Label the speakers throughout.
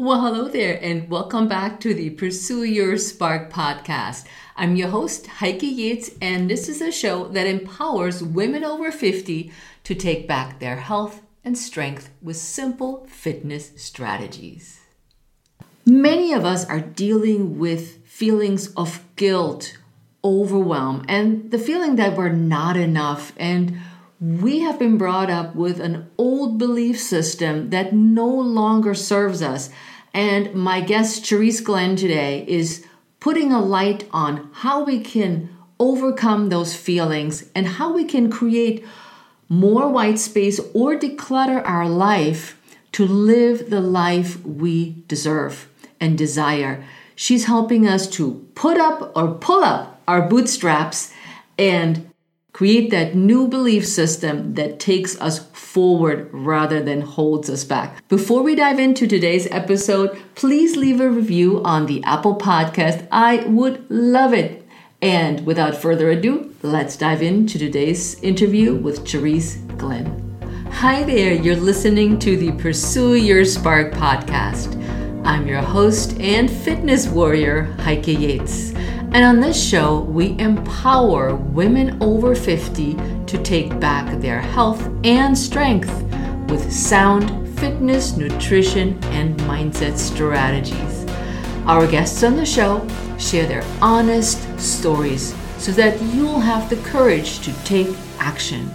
Speaker 1: Well, hello there, and welcome back to the Pursue Your Spark podcast. I'm your host, Heike Yates, and this is a show that empowers women over 50 to take back their health and strength with simple fitness strategies. Many of us are dealing with feelings of guilt, overwhelm, and the feeling that we're not enough and we have been brought up with an old belief system that no longer serves us. And my guest, Cherise Glenn, today is putting a light on how we can overcome those feelings and how we can create more white space or declutter our life to live the life we deserve and desire. She's helping us to put up or pull up our bootstraps and Create that new belief system that takes us forward rather than holds us back. Before we dive into today's episode, please leave a review on the Apple Podcast. I would love it. And without further ado, let's dive into today's interview with Cherise Glenn. Hi there, you're listening to the Pursue Your Spark podcast. I'm your host and fitness warrior, Heike Yates. And on this show, we empower women over 50 to take back their health and strength with sound fitness, nutrition, and mindset strategies. Our guests on the show share their honest stories so that you'll have the courage to take action,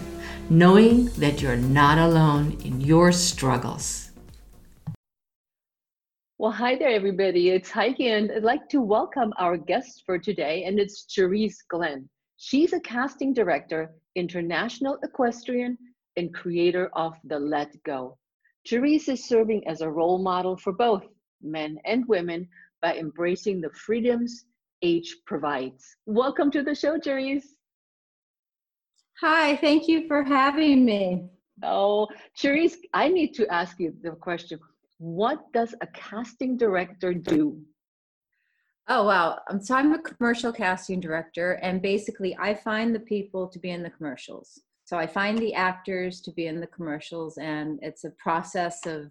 Speaker 1: knowing that you're not alone in your struggles. Well, hi there, everybody. It's Heike, and I'd like to welcome our guest for today, and it's Cherise Glenn. She's a casting director, international equestrian, and creator of The Let Go. Cherise is serving as a role model for both men and women by embracing the freedoms age provides. Welcome to the show, Cherise.
Speaker 2: Hi, thank you for having me.
Speaker 1: Oh, Cherise, I need to ask you the question what does a casting director do?
Speaker 2: Oh, wow. Um, so I'm a commercial casting director, and basically, I find the people to be in the commercials. So I find the actors to be in the commercials, and it's a process of,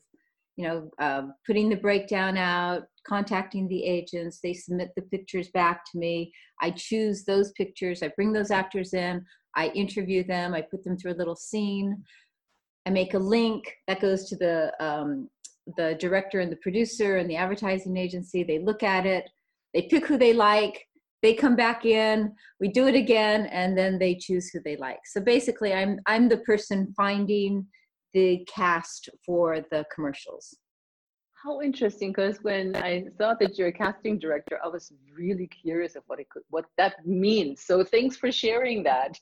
Speaker 2: you know, uh, putting the breakdown out, contacting the agents. They submit the pictures back to me. I choose those pictures. I bring those actors in. I interview them. I put them through a little scene. I make a link that goes to the um, the director and the producer and the advertising agency they look at it they pick who they like they come back in we do it again and then they choose who they like. So basically i'm i'm the person finding the cast for the commercials.
Speaker 1: How interesting because when i saw that you're a casting director i was really curious of what it could what that means. So thanks for sharing that.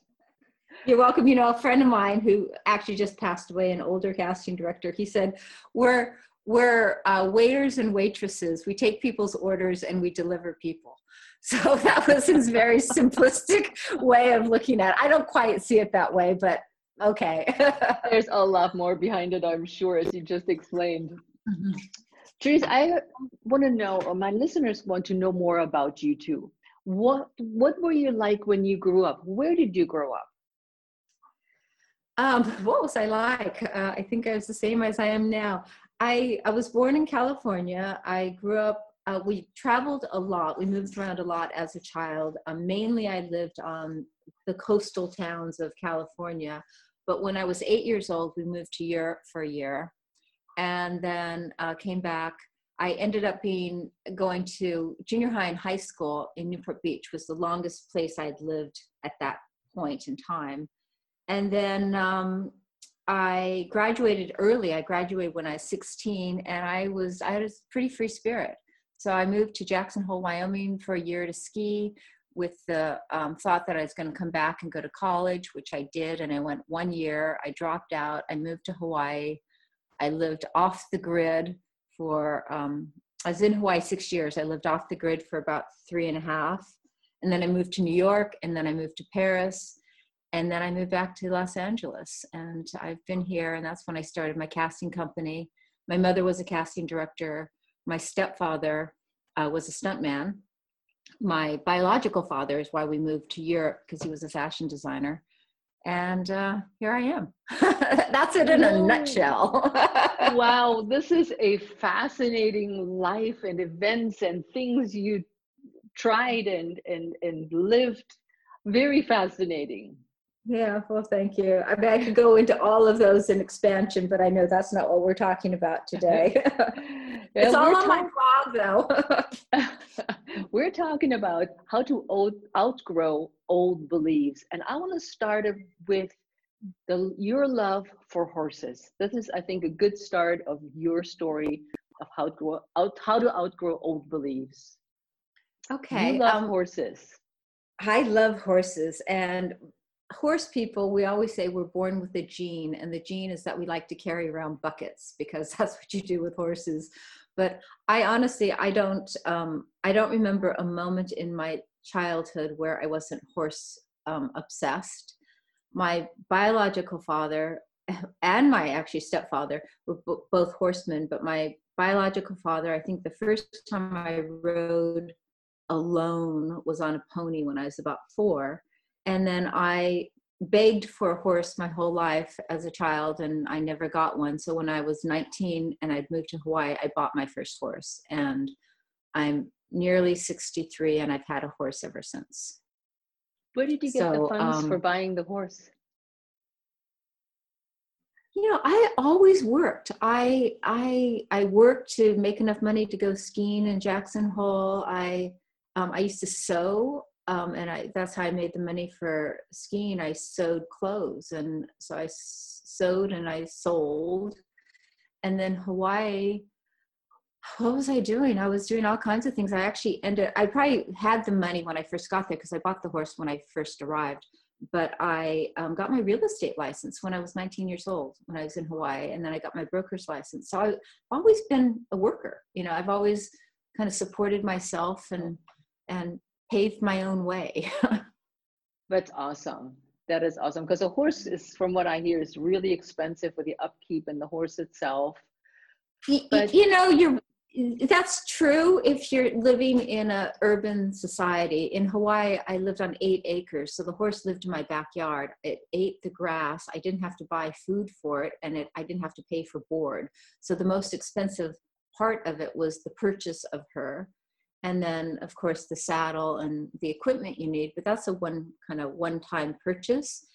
Speaker 2: You're welcome. You know, a friend of mine who actually just passed away, an older casting director, he said, We're we're uh, waiters and waitresses. We take people's orders and we deliver people. So that was his very simplistic way of looking at it. I don't quite see it that way, but okay.
Speaker 1: There's a lot more behind it, I'm sure, as you just explained. mm hmm I want to know, or my listeners want to know more about you too. What What were you like when you grew up? Where did you grow up?
Speaker 2: Um, what was I like? Uh, I think I was the same as I am now. I, I was born in California. I grew up, uh, we traveled a lot. We moved around a lot as a child. Um, mainly, I lived on the coastal towns of California. But when I was eight years old, we moved to Europe for a year and then uh, came back. I ended up being going to junior high and high school in Newport Beach was the longest place I'd lived at that point in time. And then um, I graduated early. I graduated when I was 16, and I was I had a pretty free spirit. So I moved to Jackson Hole, Wyoming, for a year to ski, with the um, thought that I was going to come back and go to college, which I did, and I went one year. I dropped out. I moved to Hawaii. I lived off the grid for. Um, I was in Hawaii six years. I lived off the grid for about three and a half, and then I moved to New York, and then I moved to Paris and then I moved back to Los Angeles and I've been here and that's when I started my casting company. My mother was a casting director. My stepfather uh, was a stuntman. My biological father is why we moved to Europe because he was a fashion designer. and uh, here I am. That's it in a nutshell.
Speaker 3: wow, this is a fascinating life and events and things you tried and and and lived. Very fascinating.
Speaker 2: Yeah, well, thank you. I mean, I could go into all of those in expansion, but I know that's not what we're talking about today. it's all on my blog, though.
Speaker 3: we're talking about how to old, outgrow old beliefs, and I want to start with the your love for horses. This is, I think, a good start of your story of how to grow, out how to outgrow old beliefs.
Speaker 2: Okay,
Speaker 3: you love um, horses.
Speaker 2: I love horses, and horse people, we always say we're born with a gene, and the gene is that we like to carry around buckets because that's what you do with horses. But I honestly, I don't, um, I don't remember a moment in my childhood where I wasn't horse um, obsessed. My biological father and my actually stepfather were b- both horsemen, but my biological father, I think the first time I rode alone was on a pony when I was about four and then I begged for a horse my whole life as a child and I never got one. So when I was 19 and I'd moved to Hawaii, I bought my first horse and I'm nearly 63 and I've had a horse ever since.
Speaker 3: Where did you get so, the funds um, for buying the horse?
Speaker 2: You know, I always worked. I I I worked to make enough money to go skiing in Jackson Hole. I um, I used to sew um, and I, that's how I made the money for skiing. I sewed clothes, and so I sewed and I sold. And then Hawaii, what was I doing? I was doing all kinds of things. I actually ended. I probably had the money when I first got there because I bought the horse when I first arrived. But I um, got my real estate license when I was 19 years old when I was in Hawaii, and then I got my broker's license. So I've always been a worker. You know, I've always kind of supported myself and and paved my own way.
Speaker 3: That's awesome. That is awesome because a horse is, from what I hear, is really expensive for the upkeep and the horse itself.
Speaker 2: But you know, you're that's true if you're living in a urban society. In Hawaii, I lived on eight acres, so the horse lived in my backyard. It ate the grass. I didn't have to buy food for it, and it, I didn't have to pay for board. So the most expensive part of it was the purchase of her and then of course the saddle and the equipment you need but that's a one kind of one time purchase.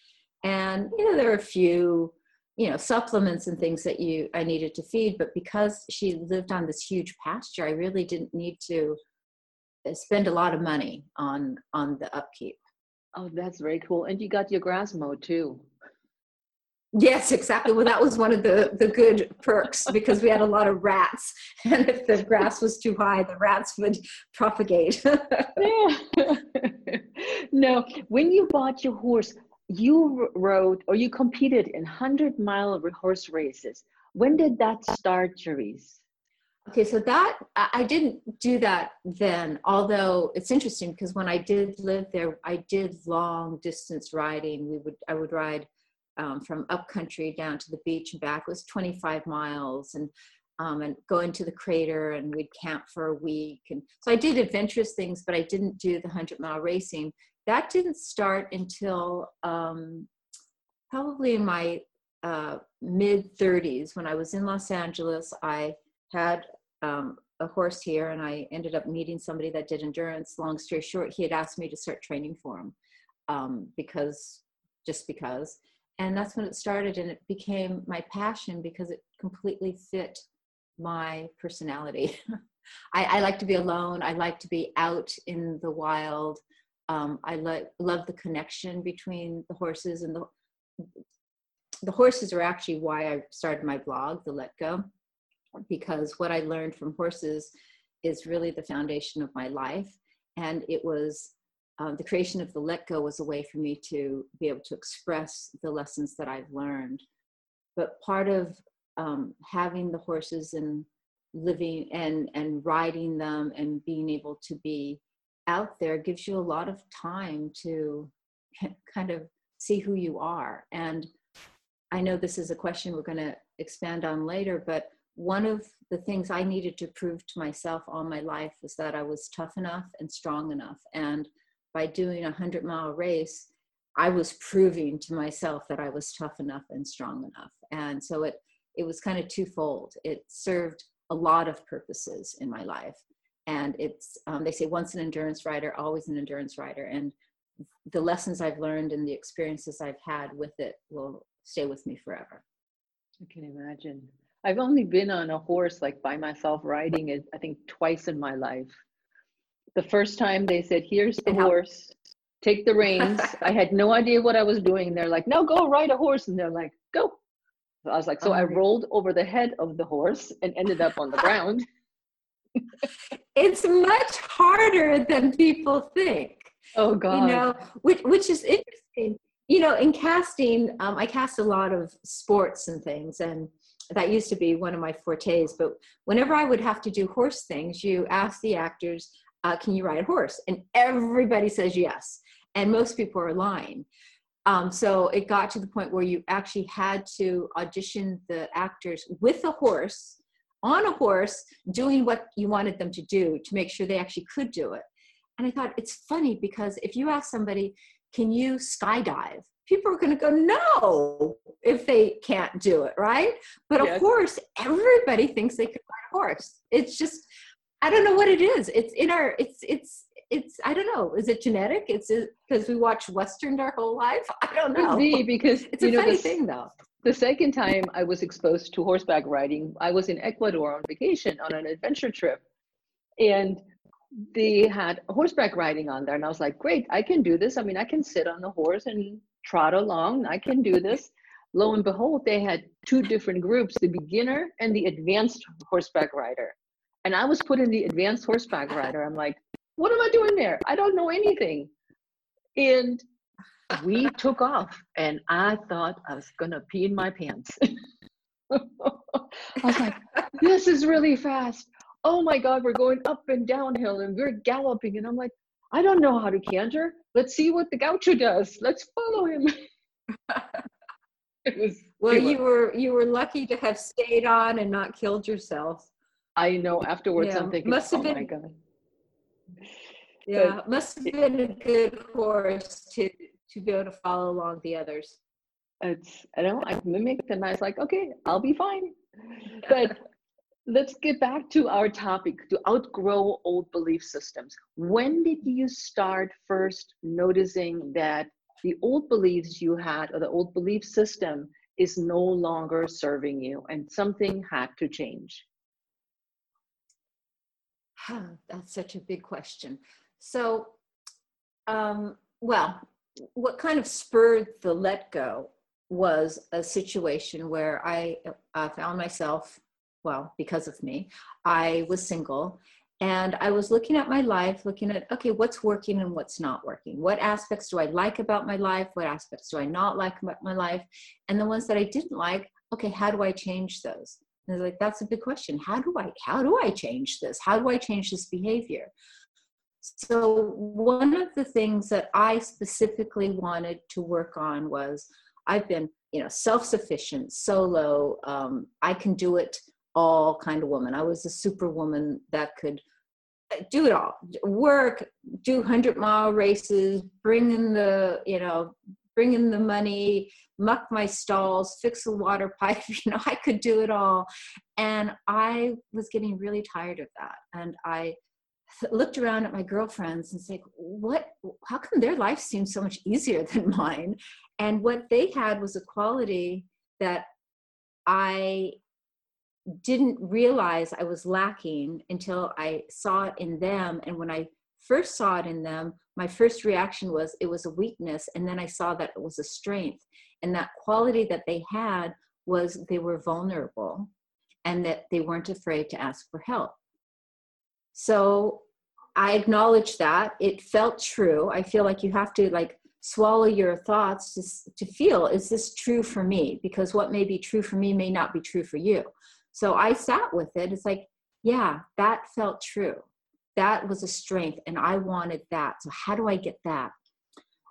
Speaker 2: And you know there are a few you know supplements and things that you i needed to feed but because she lived on this huge pasture i really didn't need to uh, spend a lot of money on on the upkeep.
Speaker 3: Oh that's very cool. And you got your grass mowed too
Speaker 2: Yes, exactly. Well, that was one of the, the good perks because we had a lot of rats. And if the grass was too high, the rats would propagate.
Speaker 3: yeah. no, when you bought your horse, you rode or you competed in 100 mile horse races. When did that start, Cherise?
Speaker 2: Okay, so that I didn't do that then, although it's interesting because when I did live there, I did long distance riding. We would I would ride um, from upcountry down to the beach and back. Was 25 miles and um, and go into the crater and we'd camp for a week. And so i did adventurous things but i didn't do the 100 mile racing. That didn't start until um, probably in my uh, mid 30s when i was in los angeles i had um, a horse here and i ended up meeting somebody that did endurance. Long story short he had asked me to start training for him um, because just because and that's when it started and it became my passion because it completely fit my personality. I, I, like to be alone. I like to be out in the wild. Um, i lo- love the connection between the horses and the the horses are actually why i started my blog the let go because what i learned from horses is really the foundation of my life. And it was um, the creation of the let go was a way for me to be able to express the lessons that I've learned. But part of um, having the horses and living and and riding them and being able to be out there gives you a lot of time to kind of see who you are. And I know this is a question we're going to expand on later, but one of the things I needed to prove to myself all my life was that I was tough enough and strong enough. And by doing a 100 mile race, I was proving to myself that I was tough enough and strong enough. And so it it was kind of twofold. It served a lot of purposes in my life. And it's um, they say once an endurance rider, always an endurance rider. And the lessons I've learned and the experiences I've had with it will stay with me forever.
Speaker 3: I can imagine. I've only been on a horse like by myself riding it, I think twice in my life. The first time they said, Here's the horse, take the reins. I had no idea what I was doing. They're like, No, go ride a horse. And they're like, Go. So I was like, So I rolled over the head of the horse and ended up on the ground.
Speaker 2: it's much harder than people think.
Speaker 3: Oh, God.
Speaker 2: You know, which, which is interesting. You know, in casting, um, I cast a lot of sports and things. And that used to be one of my fortes. But whenever I would have to do horse things, you ask the actors, uh, "Can you ride a horse?" And everybody says yes, and most people are lying. Um, so it got to the point where you actually had to audition the actors with a horse on a horse doing what you wanted them to do to make sure they actually could do it. And I thought it's funny because if you ask somebody, can you skydive? people are going to go no if they can't do it right but yes. a horse everybody thinks they can ride a horse it's just i don't know what it is. It's in our it's it's it's i don't know. Is it genetic? It's because we watch western our whole life? I don't know.
Speaker 3: Could be because
Speaker 2: it's a know, funny the, thing though.
Speaker 3: the second time i was exposed to horseback riding i was in ecuador on vacation on an adventure trip and they had horseback riding on there and i was like great i can do this. I mean i can sit on the horse and trot along. I can do this. Lo and behold, they had two different groups the beginner and the advanced horseback rider. And I was put in the advanced horseback rider. I'm like, what am I doing there? I don't know anything. And we took off, and I thought I was going to pee in my pants. I was like, this is really fast. Oh my God, we're going up and downhill and we're galloping. And I'm like, I don't know how to canter. Let's see what the gaucho does. Let's follow him.
Speaker 2: it was well, you were you were lucky to have stayed on and not killed yourself.
Speaker 3: I know. Afterwards, yeah. I'm thinking, must have oh been, my god.
Speaker 2: Yeah, but, must have been a good horse to to be able to follow along the others.
Speaker 3: It's I don't know. I mimicked and I was like, okay, I'll be fine. But let's get back to our topic to outgrow old belief systems. When did you start first noticing that the old beliefs you had or the old belief system is no longer serving you and something had to change?
Speaker 2: That's such a big question. So, um, well, what kind of spurred the let go was a situation where I uh, found myself well, because of me, I was single and I was looking at my life, looking at, okay, what's working and what's not working? What aspects do I like about my life? What aspects do I not like about my life? And the ones that I didn't like, okay, how do I change those? And I was like, that's a big question. How do I, how do I change this? How do I change this behavior? So one of the things that I specifically wanted to work on was I've been, you know, self-sufficient, solo, um, I can do it all kind of woman. I was a superwoman that could uh, do it all work do 100 mile races bring in the you know bring in the money muck my stalls fix the water pipe you know i could do it all. And i was getting really tired of that. And i looked around at my girlfriends and said what how come their life seems so much easier than mine? And what they had was a quality that i didn't realize I was lacking until I saw it in them. And when I first saw it in them, my first reaction was it was a weakness. And then I saw that it was a strength. And that quality that they had was they were vulnerable and that they weren't afraid to ask for help. So I acknowledged that. It felt true. I feel like you have to like swallow your thoughts to, to feel is this true for me? Because what may be true for me may not be true for you. So I sat with it. It's like, yeah, that felt true. That was a strength, and I wanted that. So, how do I get that?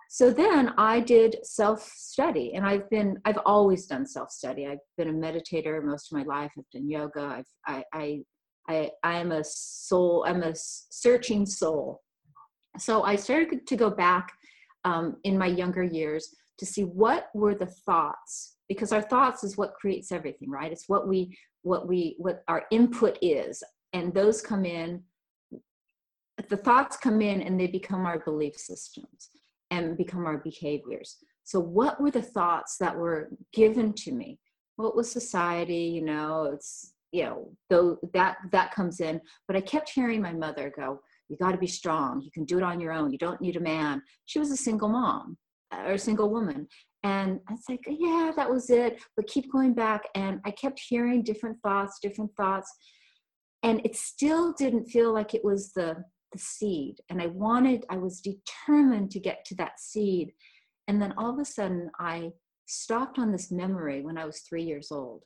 Speaker 2: So then I did self study, and I've been, I've always done self study. I've been a meditator most of my life. I've done yoga. I've, I, I, I, I am a soul, I'm a searching soul. So I started to go back um, in my younger years to see what were the thoughts because our thoughts is what creates everything right it's what we what we what our input is and those come in the thoughts come in and they become our belief systems and become our behaviors. So what were the thoughts that were given to me? What was society you know it's you know though that that comes in. But i kept hearing my mother go you got to be strong. You can do it on your own. You don't need a man. She was a single mom uh, or a single woman. And i was like yeah that was it. But keep going back. And i kept hearing different thoughts different thoughts. And it still didn't feel like it was the the seed and i wanted i was determined to get to that seed and then all of a sudden i stopped on this memory when i was 3 years old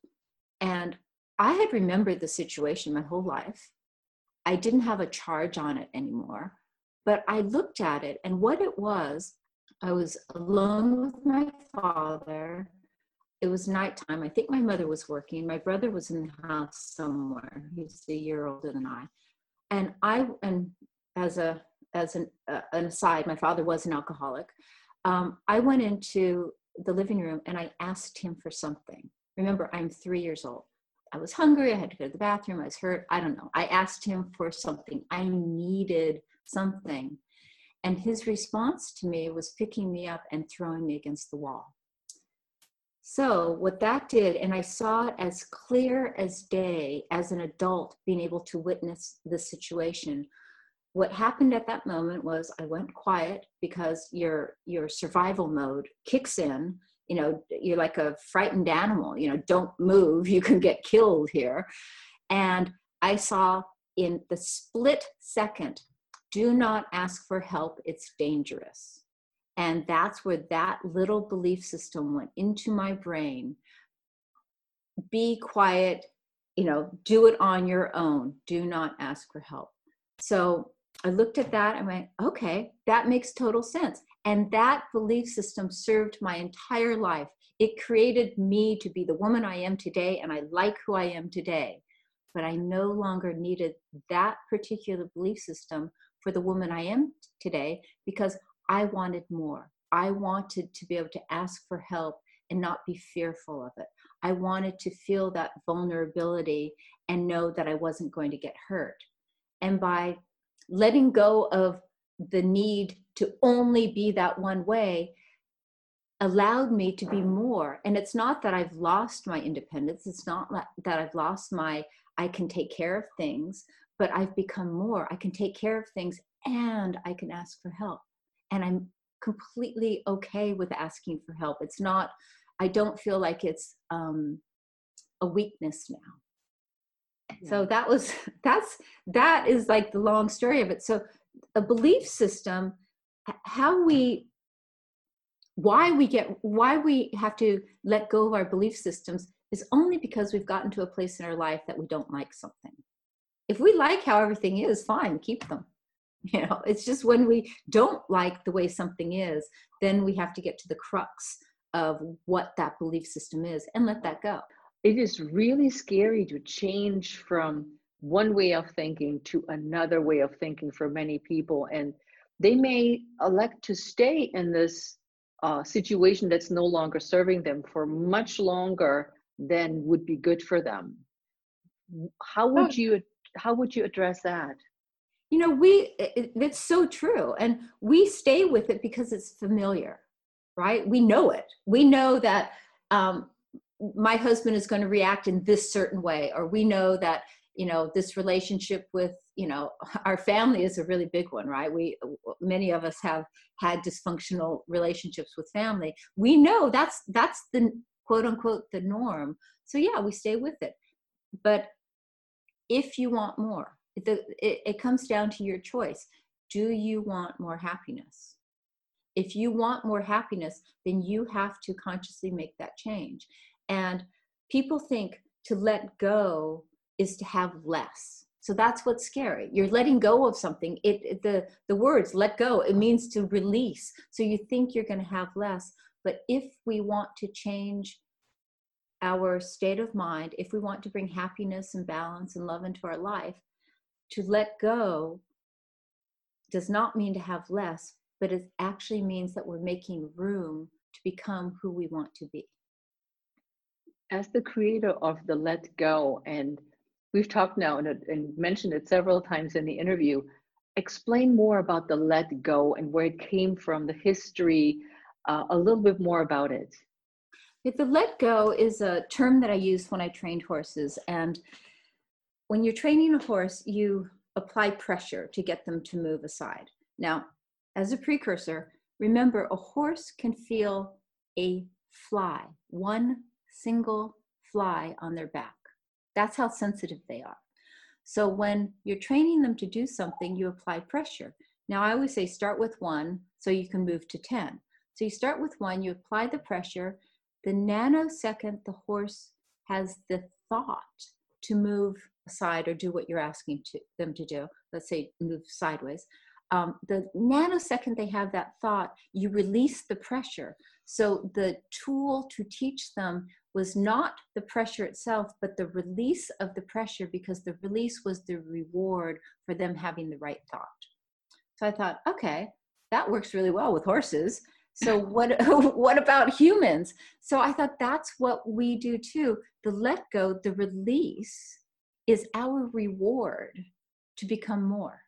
Speaker 2: and i had remembered the situation my whole life i didn't have a charge on it anymore but i looked at it and what it was i was alone with my father it was nighttime. I think my mother was working. My brother was in the house somewhere. He's a year older than I. And I, and as a, as an, uh, an aside, my father was an alcoholic. Um, I went into the living room and I asked him for something. Remember, I'm three years old. I was hungry. I had to go to the bathroom. I was hurt. I don't know. I asked him for something. I needed something. And his response to me was picking me up and throwing me against the wall. So, what that did, and I saw it as clear as day as an adult being able to witness the situation. What happened at that moment was I went quiet because your your survival mode kicks in. You know, you're like a frightened animal. You know, don't move, you can get killed here. And I saw in the split second, do not ask for help, it's dangerous and that's where that little belief system went into my brain. Be quiet, you know, do it on your own. Do not ask for help. So I looked at that and went, okay, that makes total sense. And that belief system served my entire life. It created me to be the woman I am today, and I like who I am today. But I no longer needed that particular belief system for the woman I am today because I wanted more. I wanted to be able to ask for help and not be fearful of it. I wanted to feel that vulnerability and know that I wasn't going to get hurt. And by letting go of the need to only be that one way, allowed me to be more. And it's not that I've lost my independence, it's not that I've lost my, I can take care of things, but I've become more. I can take care of things and I can ask for help and i'm completely okay with asking for help it's not i don't feel like it's um, a weakness now yeah. so that was that's that is like the long story of it. So a belief system how we why we get why we have to let go of our belief systems is only because we've gotten to a place in our life that we don't like something. If we like how everything is fine keep them. You know it's just when we don't like the way something is then we have to get to the crux of what that belief system is and let that go
Speaker 3: it is really scary to change from one way of thinking to another way of thinking for many people. And they may elect to stay in this uh, situation that's no longer serving them for much longer than would be good for them. How would you how would you address that?
Speaker 2: You know we it, it's so true. And we stay with it because it's familiar right? We know it. We know that um, my husband is going to react in this certain way or we know that you know this relationship with you know our family is a really big one right we many of us have had dysfunctional relationships with family we know that's that's the quote unquote the norm so yeah we stay with it but if you want more the, it, it comes down to your choice. Do you want more happiness? If you want more happiness, then you have to consciously make that change. And people think to let go is to have less. So that's what's scary. You're letting go of something. It, it, the the words let go. It means to release. So you think you're going to have less, but if we want to change our state of mind, if we want to bring happiness and balance and love into our life, to let go does not mean to have less, but it actually means that we're making room to become who we want to be.
Speaker 3: As the creator of the Let Go, and we've talked now and, and mentioned it several times in the interview, explain more about the Let Go and where it came from, the history, uh, a little bit more about it.
Speaker 2: The let go is a term that I used when I trained horses. And when you're training a horse, you apply pressure to get them to move aside. Now, as a precursor, remember a horse can feel a fly, one single fly on their back. That's how sensitive they are. So when you're training them to do something, you apply pressure. Now, I always say start with one so you can move to 10. So you start with one, you apply the pressure, the nanosecond the horse has the thought to move aside or do what you're asking to, them to do, let's say move sideways, um, the nanosecond they have that thought, you release the pressure. So the tool to teach them was not the pressure itself, but the release of the pressure because the release was the reward for them having the right thought. So I thought, okay, that works really well with horses. So what what about humans? So i thought that's what we do too. The let go the release is our reward to become more.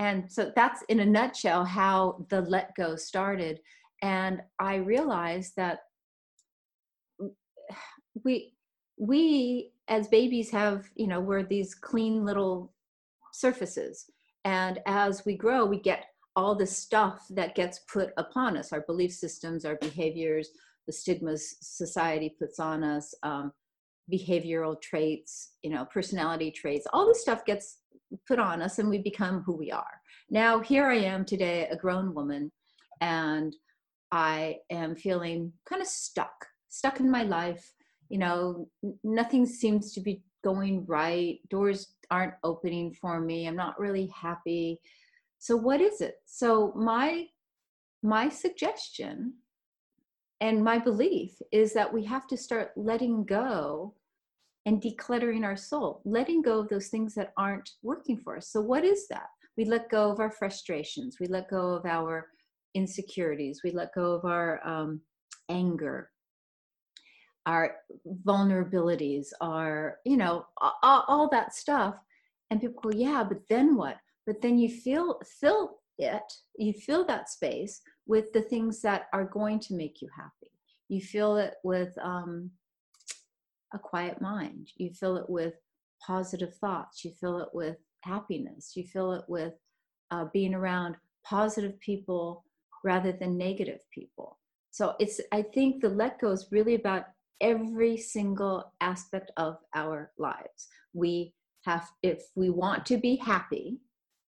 Speaker 2: And so that's in a nutshell how the let go started. And i realized that we we as babies have you know we're these clean little surfaces. And as we grow we get all the stuff that gets put upon us. Our belief systems our behaviors the stigmas society puts on us um, behavioral traits you know personality traits all this stuff gets put on us and we become who we are. Now here i am today a grown woman and i am feeling kind of stuck stuck in my life. You know nothing seems to be going right. Doors aren't opening for me. I'm not really happy. So what is it? So my my suggestion and my belief is that we have to start letting go and decluttering our soul letting go of those things that aren't working for us. So what is that? We let go of our frustrations. We let go of our insecurities. We let go of our um, anger our vulnerabilities our you know all, all that stuff. And people go yeah but then what? But then you feel fill it you fill that space with the things that are going to make you happy. You fill it with um, a quiet mind. You fill it with positive thoughts. You fill it with happiness. You fill it with uh, being around positive people rather than negative people. So it's i think the let go is really about every single aspect of our lives we have if we want to be happy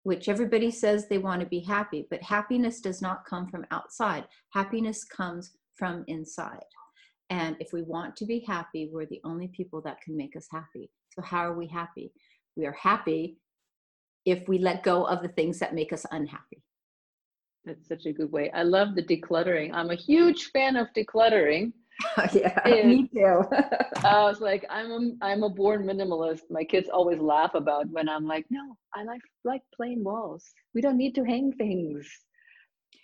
Speaker 2: which everybody says they want to be happy, but happiness does not come from outside. Happiness comes from inside. And if we want to be happy, we're the only people that can make us happy. So, how are we happy? We are happy if we let go of the things that make us unhappy.
Speaker 3: That's such a good way. I love the decluttering. I'm a huge fan of decluttering.
Speaker 2: yeah, and me too.
Speaker 3: I was like, I'm a, I'm a born minimalist. My kids always laugh about when I'm like, no, I like like plain walls. We don't need to hang things.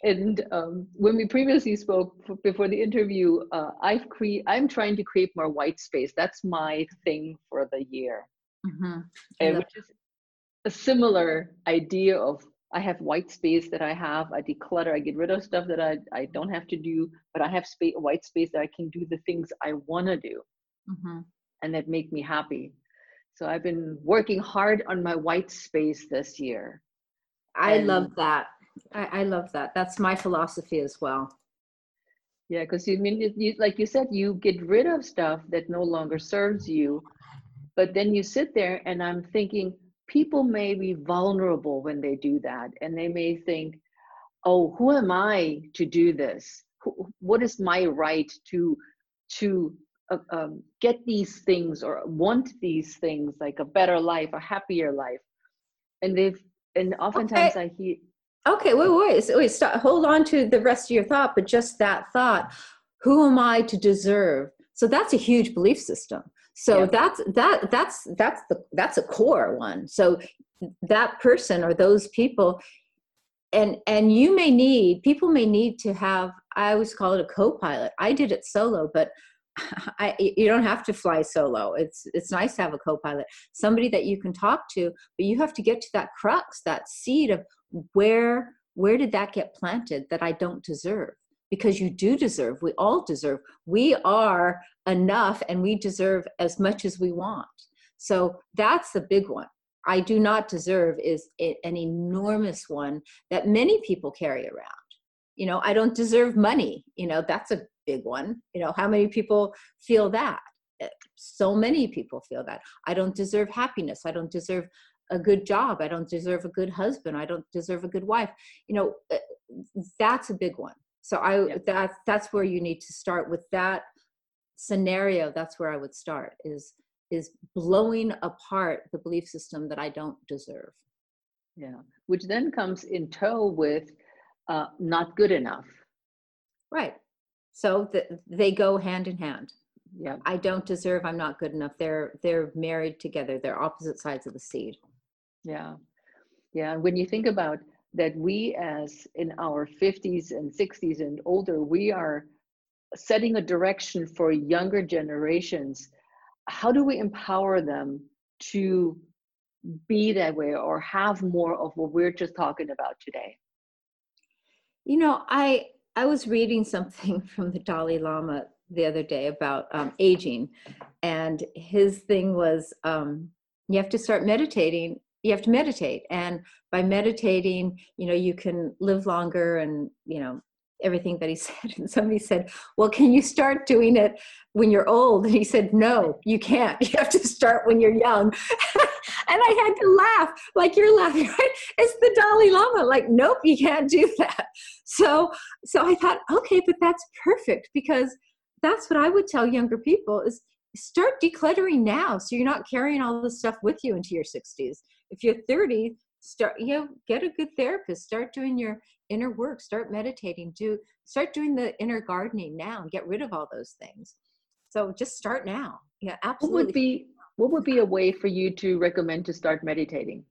Speaker 3: And um, when we previously spoke before the interview, uh, I've cre- I'm trying to create more white space. That's my thing for the year, mm-hmm. and, which is a similar idea of I have white space that I have. I declutter. I get rid of stuff that I, I don't have to do, but I have space, white space that I can do the things I want to do, mm-hmm. and that make me happy. So I've been working hard on my white space this year.
Speaker 2: I and love that. I, I, love that. That's my philosophy as well.
Speaker 3: Yeah, because you mean you, like you said, you get rid of stuff that no longer serves you, but then you sit there, and I'm thinking, people may be vulnerable when they do that and they may think oh who am i to do this? What is my right to to uh, um, get these things or want these things like a better life a happier life? And they've and oftentimes okay. i hear
Speaker 2: okay wait wait wait stop hold on to the rest of your thought but just that thought who am i to deserve? So that's a huge belief system so yeah. that's that that's that's the that's a core one so that person or those people and and you may need people may need to have i always call it a co-pilot i did it solo but I, you don't have to fly solo. It's it's nice to have a co-pilot, somebody that you can talk to, but you have to get to that crux, that seed of where where did that get planted that I don't deserve? Because you do deserve. We all deserve. We are enough, and we deserve as much as we want. So that's the big one. I do not deserve is an enormous one that many people carry around. You know, I don't deserve money. You know, that's a big one. You know, how many people feel that? Eh, so many people feel that. I don't deserve happiness. I don't deserve a good job. I don't deserve a good husband. I don't deserve a good wife. You know, eh, that's a big one. So I yeah. that that's where you need to start with that scenario. That's where I would start is is blowing apart the belief system that I don't deserve.
Speaker 3: Yeah, which then comes in tow with uh, not good enough.
Speaker 2: Right. So the, they go hand in hand.
Speaker 3: Yeah.
Speaker 2: I don't deserve. I'm not good enough. They're they're married together. They're opposite sides of the seed.
Speaker 3: Yeah. Yeah. And when you think about that, we as in our 50s and 60s and older, we are setting a direction for younger generations. How do we empower them to be that way or have more of what we're just talking about today?
Speaker 2: You know, I I was reading something from the Dalai Lama the other day about um, aging, and his thing was um, you have to start meditating. You have to meditate, and by meditating, you know, you can live longer, and you know, everything that he said. And somebody said, Well, can you start doing it when you're old? And he said, No, you can't. You have to start when you're young. and I had to laugh, like you're laughing, right? It's the Dalai Lama. Like, nope, you can't do that. So so I thought, okay, but that's perfect because that's what I would tell younger people is start decluttering now so you're not carrying all this stuff with you into your 60s. If you're 30, start you know get a good therapist start doing your inner work start meditating do start doing the inner gardening now and get rid of all those things. So just start now. Yeah absolutely
Speaker 3: what would be what would be a way for you to recommend to start meditating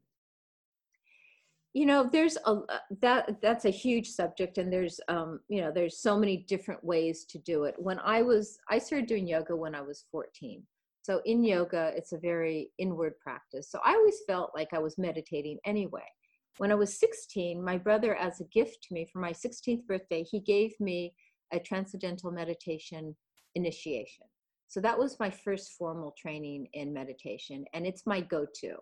Speaker 2: you know there's a uh, that that's a huge subject and there's um you know there's so many different ways to do it when i was i started doing yoga when i was 14 so in yoga, it's a very inward practice. So I always felt like I was meditating anyway. When I was 16, my brother, as a gift to me for my 16th birthday, he gave me a transcendental meditation initiation. So that was my first formal training in meditation, and it's my go-to.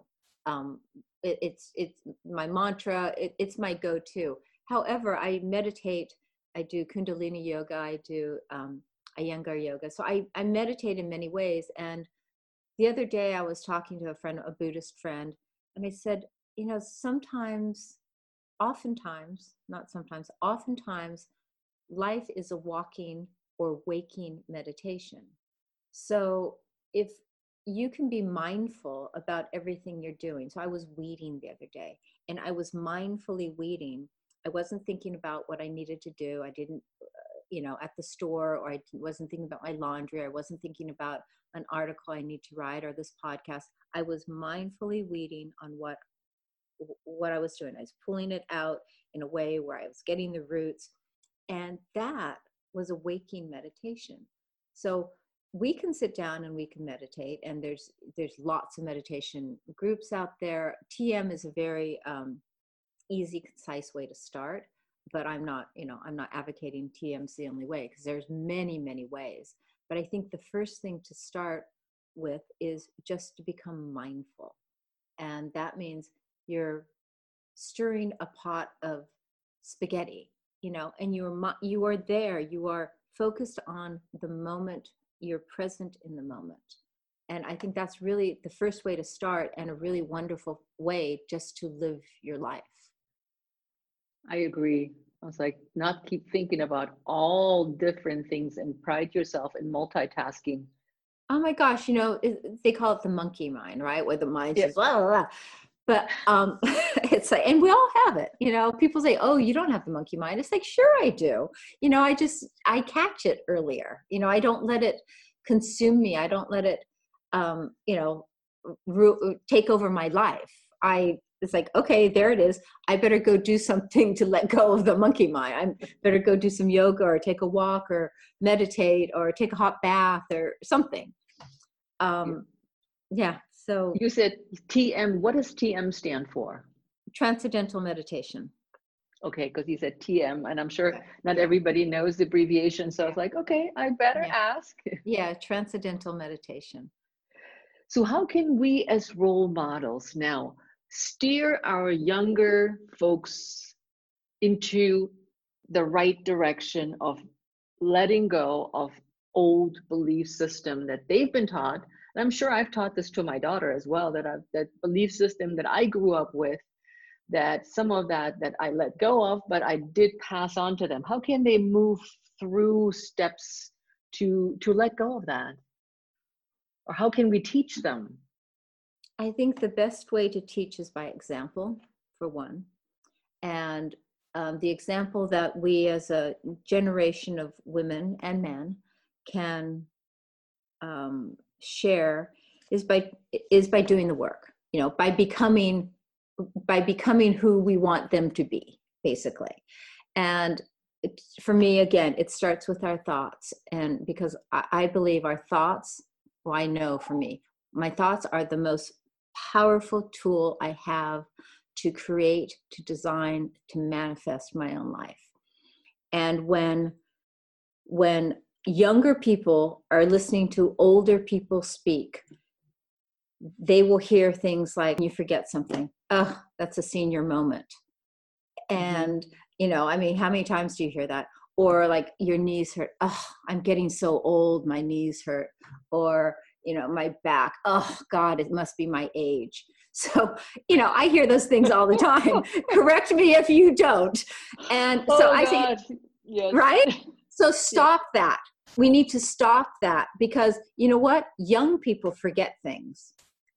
Speaker 2: Um, it, it's it's my mantra. It, it's my go-to. However, I meditate. I do Kundalini yoga. I do um, Iyengar yoga. So I, I meditate in many ways. And the other day I was talking to a friend, a Buddhist friend, and I said, you know, sometimes, oftentimes, not sometimes, oftentimes, life is a walking or waking meditation. So if you can be mindful about everything you're doing. So I was weeding the other day and I was mindfully weeding. I wasn't thinking about what I needed to do. I didn't uh, you know at the store or i wasn't thinking about my laundry i wasn't thinking about an article i need to write or this podcast i was mindfully weeding on what what i was doing i was pulling it out in a way where i was getting the roots and that was a waking meditation so we can sit down and we can meditate and there's there's lots of meditation groups out there. Tm is a very um, easy concise way to start but i'm not you know i'm not advocating tm's the only way because there's many many ways. But i think the first thing to start with is just to become mindful. And that means you're stirring a pot of spaghetti you know and you're you are there you are focused on the moment you're present in the moment and i think that's really the first way to start and a really wonderful way just to live your life
Speaker 3: I agree. I was like, not keep thinking about all different things and pride yourself in multitasking.
Speaker 2: Oh my gosh, you know, they call it the monkey mind, right? Where the mind yeah. says, blah, blah, blah. But um, it's like, and we all have it. You know, people say, oh, you don't have the monkey mind. It's like, sure, I do. You know, I just, I catch it earlier. You know, I don't let it consume me. I don't let it, um, you know, ru- take over my life. I it's like okay there it is i better go do something to let go of the monkey mind i better go do some yoga or take a walk or meditate or take a hot bath or something um yeah so
Speaker 3: you said tm what does tm stand for?
Speaker 2: Transcendental meditation.
Speaker 3: Okay because you said tm and i'm sure not everybody knows the abbreviation so i was like okay i better
Speaker 2: Yeah.
Speaker 3: ask.
Speaker 2: Yeah transcendental meditation.
Speaker 3: So, how can we as role models now steer our younger folks into the right direction of letting go of old belief system that they've been taught? And I'm sure I've taught this to my daughter as well that I've, that belief system that I grew up with, that some of that that I let go of, but I did pass on to them. How can they move through steps to to let go of that? or how can we teach them
Speaker 2: I think the best way to teach is by example, for one. And um, the example that we as a generation of women and men can um, share is by is by doing the work you know by becoming by becoming who we want them to be basically and it, for me again it starts with our thoughts and because I, I believe our thoughts well i know for me my thoughts are the most powerful tool I have to create, to design, to manifest my own life. And when when younger people are listening to older people speak, they will hear things like you forget something. Oh, that's a senior moment. Mm-hmm. And you know, I mean, how many times do you hear that? Or like your knees hurt. Oh, I'm getting so old, my knees hurt. Or you know my back oh god it must be my age so you know i hear those things all the time correct me if you don't and so
Speaker 3: Oh,
Speaker 2: i say
Speaker 3: yes.
Speaker 2: right so stop that we need to stop that because you know what young people forget things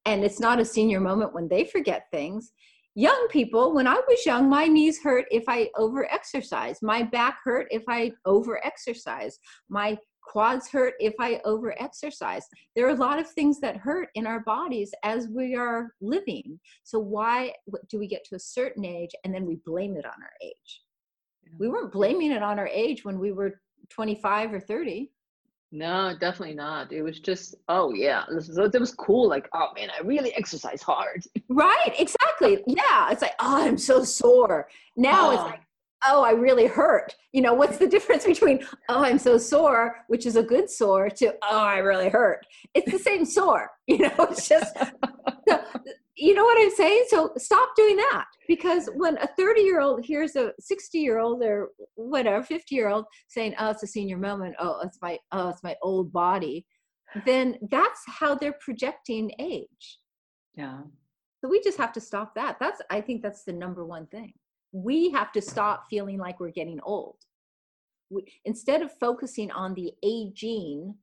Speaker 2: and it's not a senior moment when they forget things young people when i was young my knees hurt if i over exercise my back hurt if i over exercise my quads hurt if I over exercise. There are a lot of things that hurt in our bodies as we are living. So, why do we get to a certain age and then we blame it on our age? We weren't blaming it on our age when we were 25 or 30.
Speaker 3: No, definitely not. It was just, oh yeah, this was, it was cool. Like, oh man, I really exercise hard.
Speaker 2: Right, exactly. Yeah, it's like, oh, I'm so sore. Now it's
Speaker 3: Oh.
Speaker 2: like, oh, I really hurt. You know, what's the difference between, oh, I'm so sore, which is a good sore, to, oh, I really hurt? It's the same sore. You know, it's just, so, you know what I'm saying? So stop doing that because when a 30 year old hears a 60 year old or whatever, 50 year old saying, oh, it's a senior moment, oh, it's my, oh, it's my old body, then that's how they're projecting age.
Speaker 3: Yeah.
Speaker 2: So we just have to stop that. That's I think that's the number one thing. We have to stop feeling like we're getting old. We, instead of focusing on the aging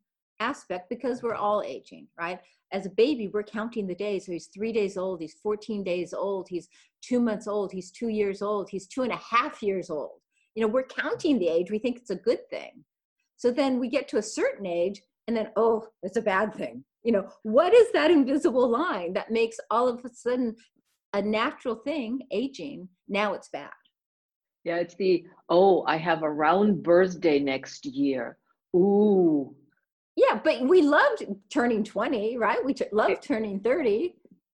Speaker 2: aspect because we're all aging, right? As a baby, we're counting the days. So he's three days old, he's 14 days old, he's two months old, he's two years old, he's two and a half years old. You know, we're counting the age. We think it's a good thing. So then we get to a certain age and then, oh, it's a bad thing. You know, what is that invisible line that makes all of a sudden a natural thing, aging, now it's bad?
Speaker 3: Yeah, it's the, oh, I have a round birthday next year. Ooh.
Speaker 2: Yeah, but we loved turning 20, right? We t- loved turning 30.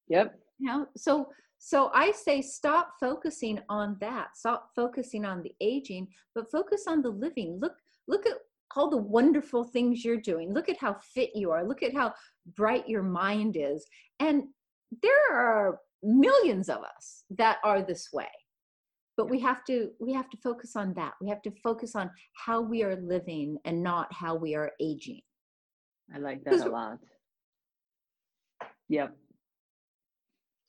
Speaker 3: Yep.
Speaker 2: You know, so so I say stop focusing on that. Stop focusing on the aging, but focus on the living. Look look at all the wonderful things you're doing. Look at how fit you are. Look at how bright your mind is. And there are millions of us that are this way. But we have to we have to focus on that. We have to focus on how we are living and not how we are aging.
Speaker 3: I like that a lot. Yep.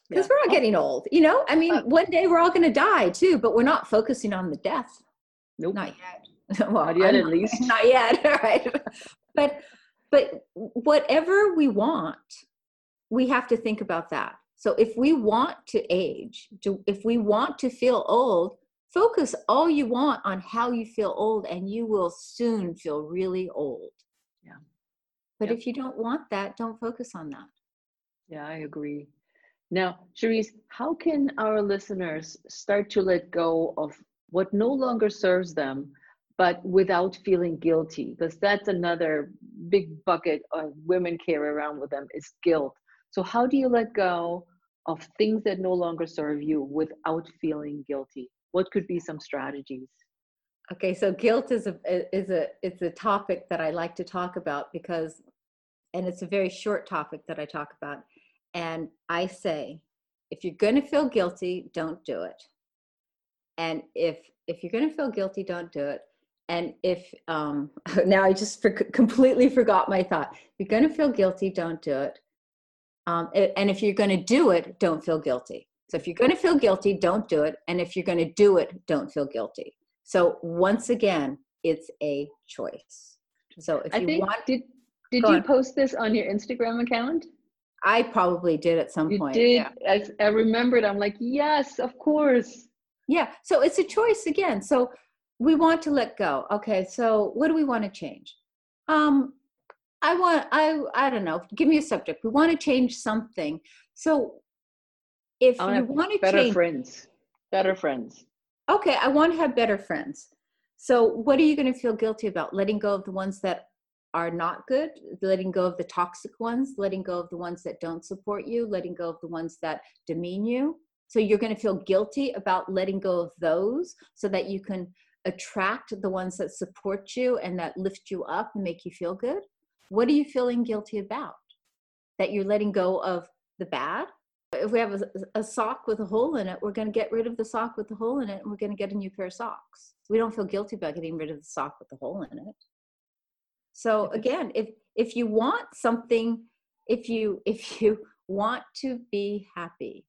Speaker 2: Because
Speaker 3: Yeah.
Speaker 2: we're all getting old, you know? I mean,
Speaker 3: Uh,
Speaker 2: one day we're all going to die too, but we're not focusing on the death.
Speaker 3: Nope.
Speaker 2: Not yet. well,
Speaker 3: Not yet, at least.
Speaker 2: Not yet, right? But but whatever we want, we have to think about that. So if we want to age, to, if we want to feel old, focus all you want on how you feel old, and you will soon feel really old. But
Speaker 3: Yep.
Speaker 2: if you don't want that, don't focus on that.
Speaker 3: Yeah, I agree. Now, Cherise, how can our listeners start to let go of what no longer serves them, but without feeling guilty? Because that's another big bucket of women carry around with them is guilt. So, how do you let go of things that no longer serve you without feeling guilty? What could be some strategies?
Speaker 2: Okay, so guilt is a is a it's a topic that I like to talk about because and it's a very short topic that I talk about and I say, if you're going to feel guilty, don't do it. And if if you're going to feel guilty, don't do it. And if um, now I just for, completely forgot my thought. If you're going to feel guilty, don't do it. Um, and if you're going to do it, don't feel guilty. So if you're going to feel guilty, don't do it. And if you're going to do it, don't feel guilty. So once again, it's a choice. So if
Speaker 3: I
Speaker 2: you
Speaker 3: think,
Speaker 2: want,
Speaker 3: did did you on. post this on your Instagram account?
Speaker 2: I probably did at some
Speaker 3: you
Speaker 2: point.
Speaker 3: did. Yeah. I, I remembered. I'm like, yes, of course.
Speaker 2: Yeah. So it's a choice again. So we want to let go. Okay. So what do we want to change? Um, I want. I. I don't know. Give me a subject. We want to change something. So if you want to
Speaker 3: better
Speaker 2: change,
Speaker 3: friends, better friends.
Speaker 2: Okay. I want to have better friends. So what are you going to feel guilty about? Letting go of the ones that are not good, letting go of the toxic ones, letting go of the ones that don't support you, letting go of the ones that demean you. So you're going to feel guilty about letting go of those so that you can attract the ones that support you and that lift you up and make you feel good. What are you feeling guilty about? That you're letting go of the bad? If we have a, a sock with a hole in it, we're going to get rid of the sock with the hole in it and we're going to get a new pair of socks. We don't feel guilty about getting rid of the sock with the hole in it so again if if you want something if you if you want to be happy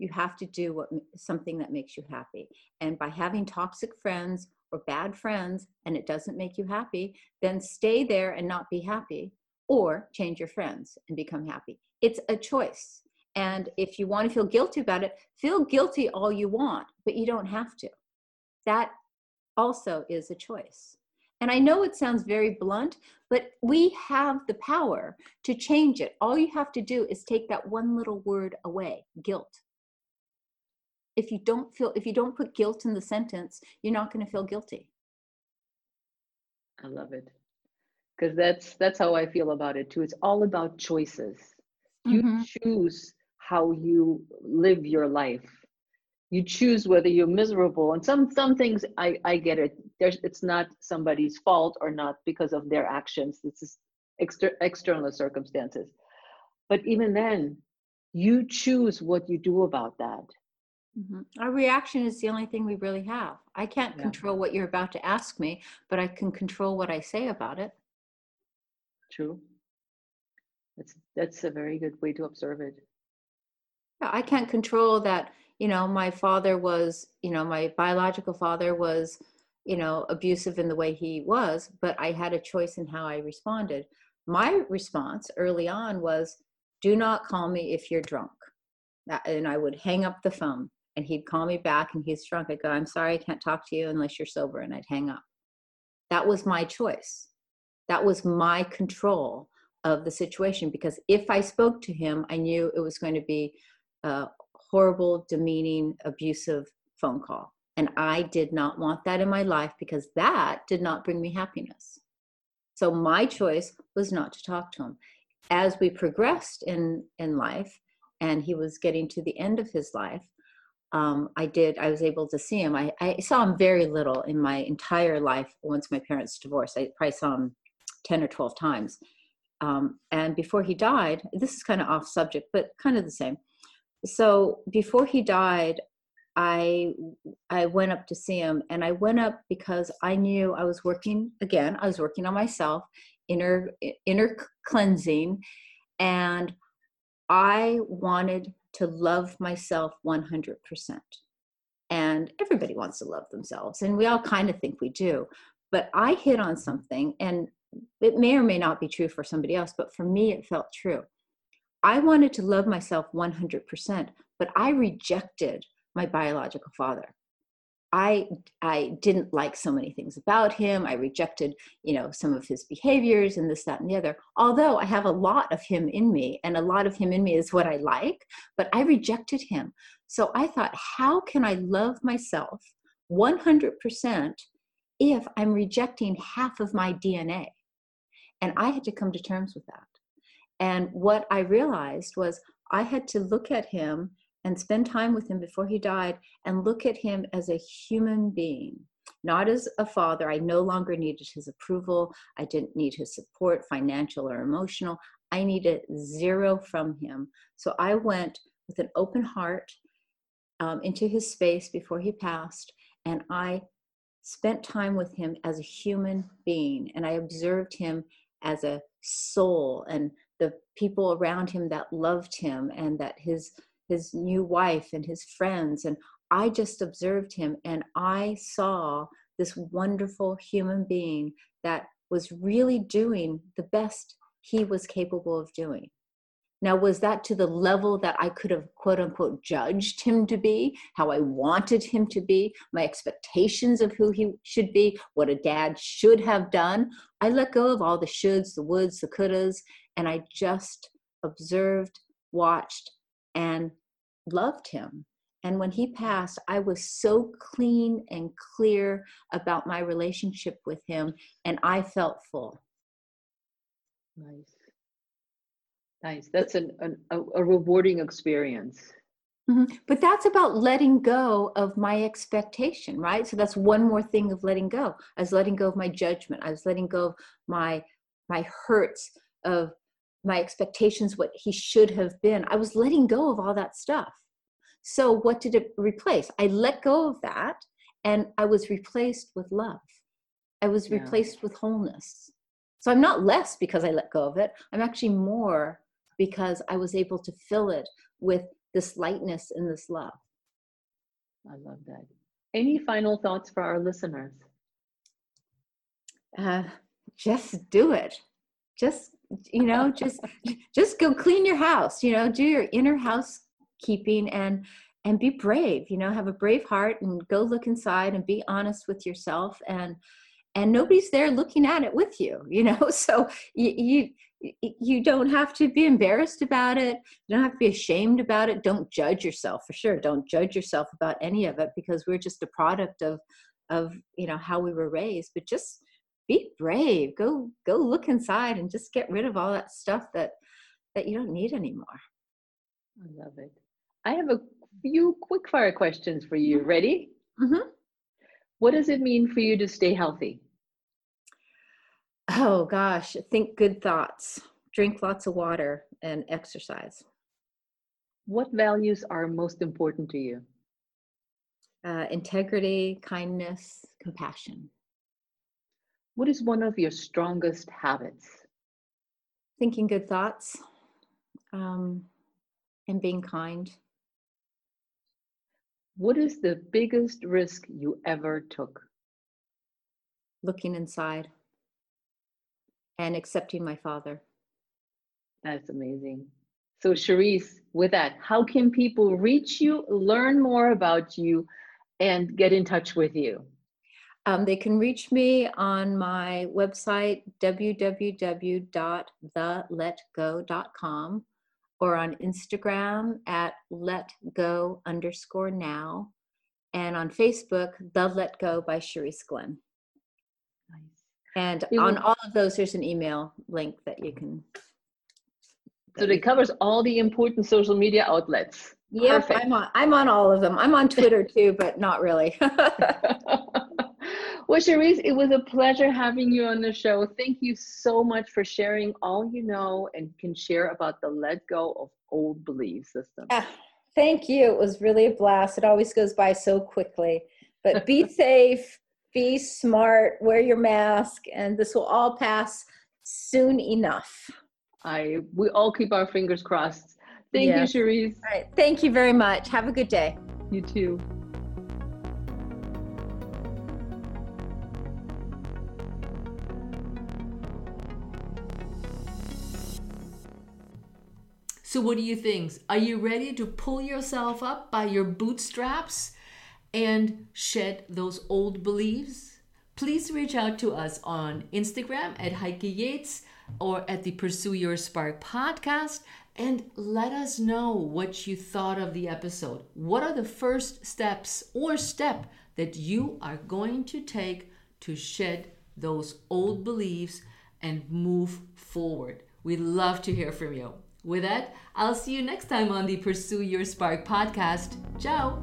Speaker 2: you have to do what something that makes you happy. And by having toxic friends or bad friends and it doesn't make you happy then stay there and not be happy or change your friends and become happy. It's a choice. And if you want to feel guilty about it feel guilty all you want but you don't have to. That also is a choice and I know it sounds very blunt, but we have the power to change it. All you have to do is take that one little word away guilt. If you don't feel, if you don't put guilt in the sentence, you're not going to feel guilty.
Speaker 3: I love it. Because that's that's how I feel about it too. It's all about choices. You mm-hmm. choose how you live your life you choose whether you're miserable and some some things i i get it. There's it's not somebody's fault or not because of their actions. This is exter- external circumstances. But even then you choose what you do about that.
Speaker 2: Mm-hmm. our reaction is the only thing we really have. I can't yeah. control what you're about to ask me but i can control what i say about it.
Speaker 3: True. That's that's a very good way to observe it.
Speaker 2: Yeah, i can't control that you know my father was you know my biological father was you know abusive in the way he was but i had a choice in how i responded. My response early on was do not call me if you're drunk. And i would hang up the phone and he'd call me back and he's drunk. I'd go i'm sorry i can't talk to you unless you're sober and i'd hang up. That was my choice. That was my control of the situation because if i spoke to him i knew it was going to be uh, horrible, demeaning, abusive phone call. And I did not want that in my life because that did not bring me happiness. So my choice was not to talk to him. As we progressed in, in life, and he was getting to the end of his life, um, I did, I was able to see him. I, I saw him very little in my entire life once my parents divorced. I probably saw him 10 or 12 times. Um, and before he died, this is kind of off subject, but kind of the same so before he died i i went up to see him and i went up because i knew i was working again i was working on myself inner inner cleansing and i wanted to love myself 100% and everybody wants to love themselves and we all kind of think we do but i hit on something and it may or may not be true for somebody else but for me it felt true I wanted to love myself 100%, but I rejected my biological father. I I didn't like so many things about him. I rejected, you know, some of his behaviors and this, that, and the other. Although I have a lot of him in me, and a lot of him in me is what I like, but I rejected him. So I thought, how can I love myself 100% if I'm rejecting half of my DNA? And I had to come to terms with that. And what I realized was I had to look at him and spend time with him before he died and look at him as a human being not as a father. I no longer needed his approval. I didn't need his support financial or emotional. I needed zero from him. So i went with an open heart um, into his space before he passed and i spent time with him as a human being and i observed him as a soul and the people around him that loved him and that his his new wife and his friends. And i just observed him and i saw this wonderful human being that was really doing the best he was capable of doing now was that to the level that i could have quote unquote judged him to be how i wanted him to be my expectations of who he should be what a dad should have done i let go of all the shoulds the woulds the couldas and i just observed watched and loved him. And when he passed, I was so clean and clear about my relationship with him, and I felt full.
Speaker 3: Nice. Nice. That's an, an a, rewarding experience.
Speaker 2: Mm-hmm. But that's about letting go of my expectation, right? So that's one more thing of letting go. I was letting go of my judgment. I was letting go of my my hurts of my expectations, what he should have been. I was letting go of all that stuff. So, what did it replace? I let go of that and I was replaced with love. I was yeah. replaced with wholeness. So, I'm not less because I let go of it. I'm actually more because I was able to fill it with this lightness and this love.
Speaker 3: I love that. Any final thoughts for our listeners?
Speaker 2: Uh, just do it. Just you know, just just go clean your house. You know, do your inner housekeeping and and be brave you know have a brave heart and go look inside and be honest with yourself and and nobody's there looking at it with you you know so you you, you don't have to be embarrassed about it you don't have to be ashamed about it don't judge yourself for sure don't judge yourself about any of it because we're just a product of of you know how we were raised but just be brave go go look inside and just get rid of all that stuff that that you don't need anymore
Speaker 3: i love it I have a few quick fire questions for you. Mm-hmm. Ready? Mm-hmm. What does it mean for you to stay healthy?
Speaker 2: Oh gosh, think good thoughts, drink lots of water, and exercise.
Speaker 3: What values are most important to you?
Speaker 2: Uh, integrity, kindness, compassion.
Speaker 3: What is one of your strongest habits?
Speaker 2: Thinking good thoughts um, and being kind.
Speaker 3: What is the biggest risk you ever took?
Speaker 2: Looking inside and accepting my father.
Speaker 3: That's amazing. So, Cherise, with that, how can people reach you, learn more about you, and get in touch with you?
Speaker 2: Um, they can reach me on my website, www.theletgo.com or on Instagram at let go underscore now, and on Facebook, The Let Go by Cherise Glenn. Nice. And on all of those, there's an email link that you can.
Speaker 3: So it covers all the important social media outlets.
Speaker 2: Yep, I'm on. I'm on all of them. I'm on Twitter too, but not really.
Speaker 3: Well, Cherise, it was a pleasure having you on the show. Thank you so much for sharing all you know and can share about the let go of old belief system.
Speaker 2: Ah, thank you. It was really a blast. It always goes by so quickly. But be safe, be smart, wear your mask, and this will all pass soon enough.
Speaker 3: I we all keep our fingers crossed. Thank yes. you, Cherise.
Speaker 2: All right. Thank you very much. Have a good day.
Speaker 3: You too.
Speaker 1: So, what do you think? Are you ready to pull yourself up by your bootstraps and shed those old beliefs? Please reach out to us on Instagram at Heike Yates or at the Pursue Your Spark podcast and let us know what you thought of the episode. What are the first steps or step that you are going to take to shed those old beliefs and move forward? We'd love to hear from you. With that, I'll see you next time on the Pursue Your Spark podcast. Ciao.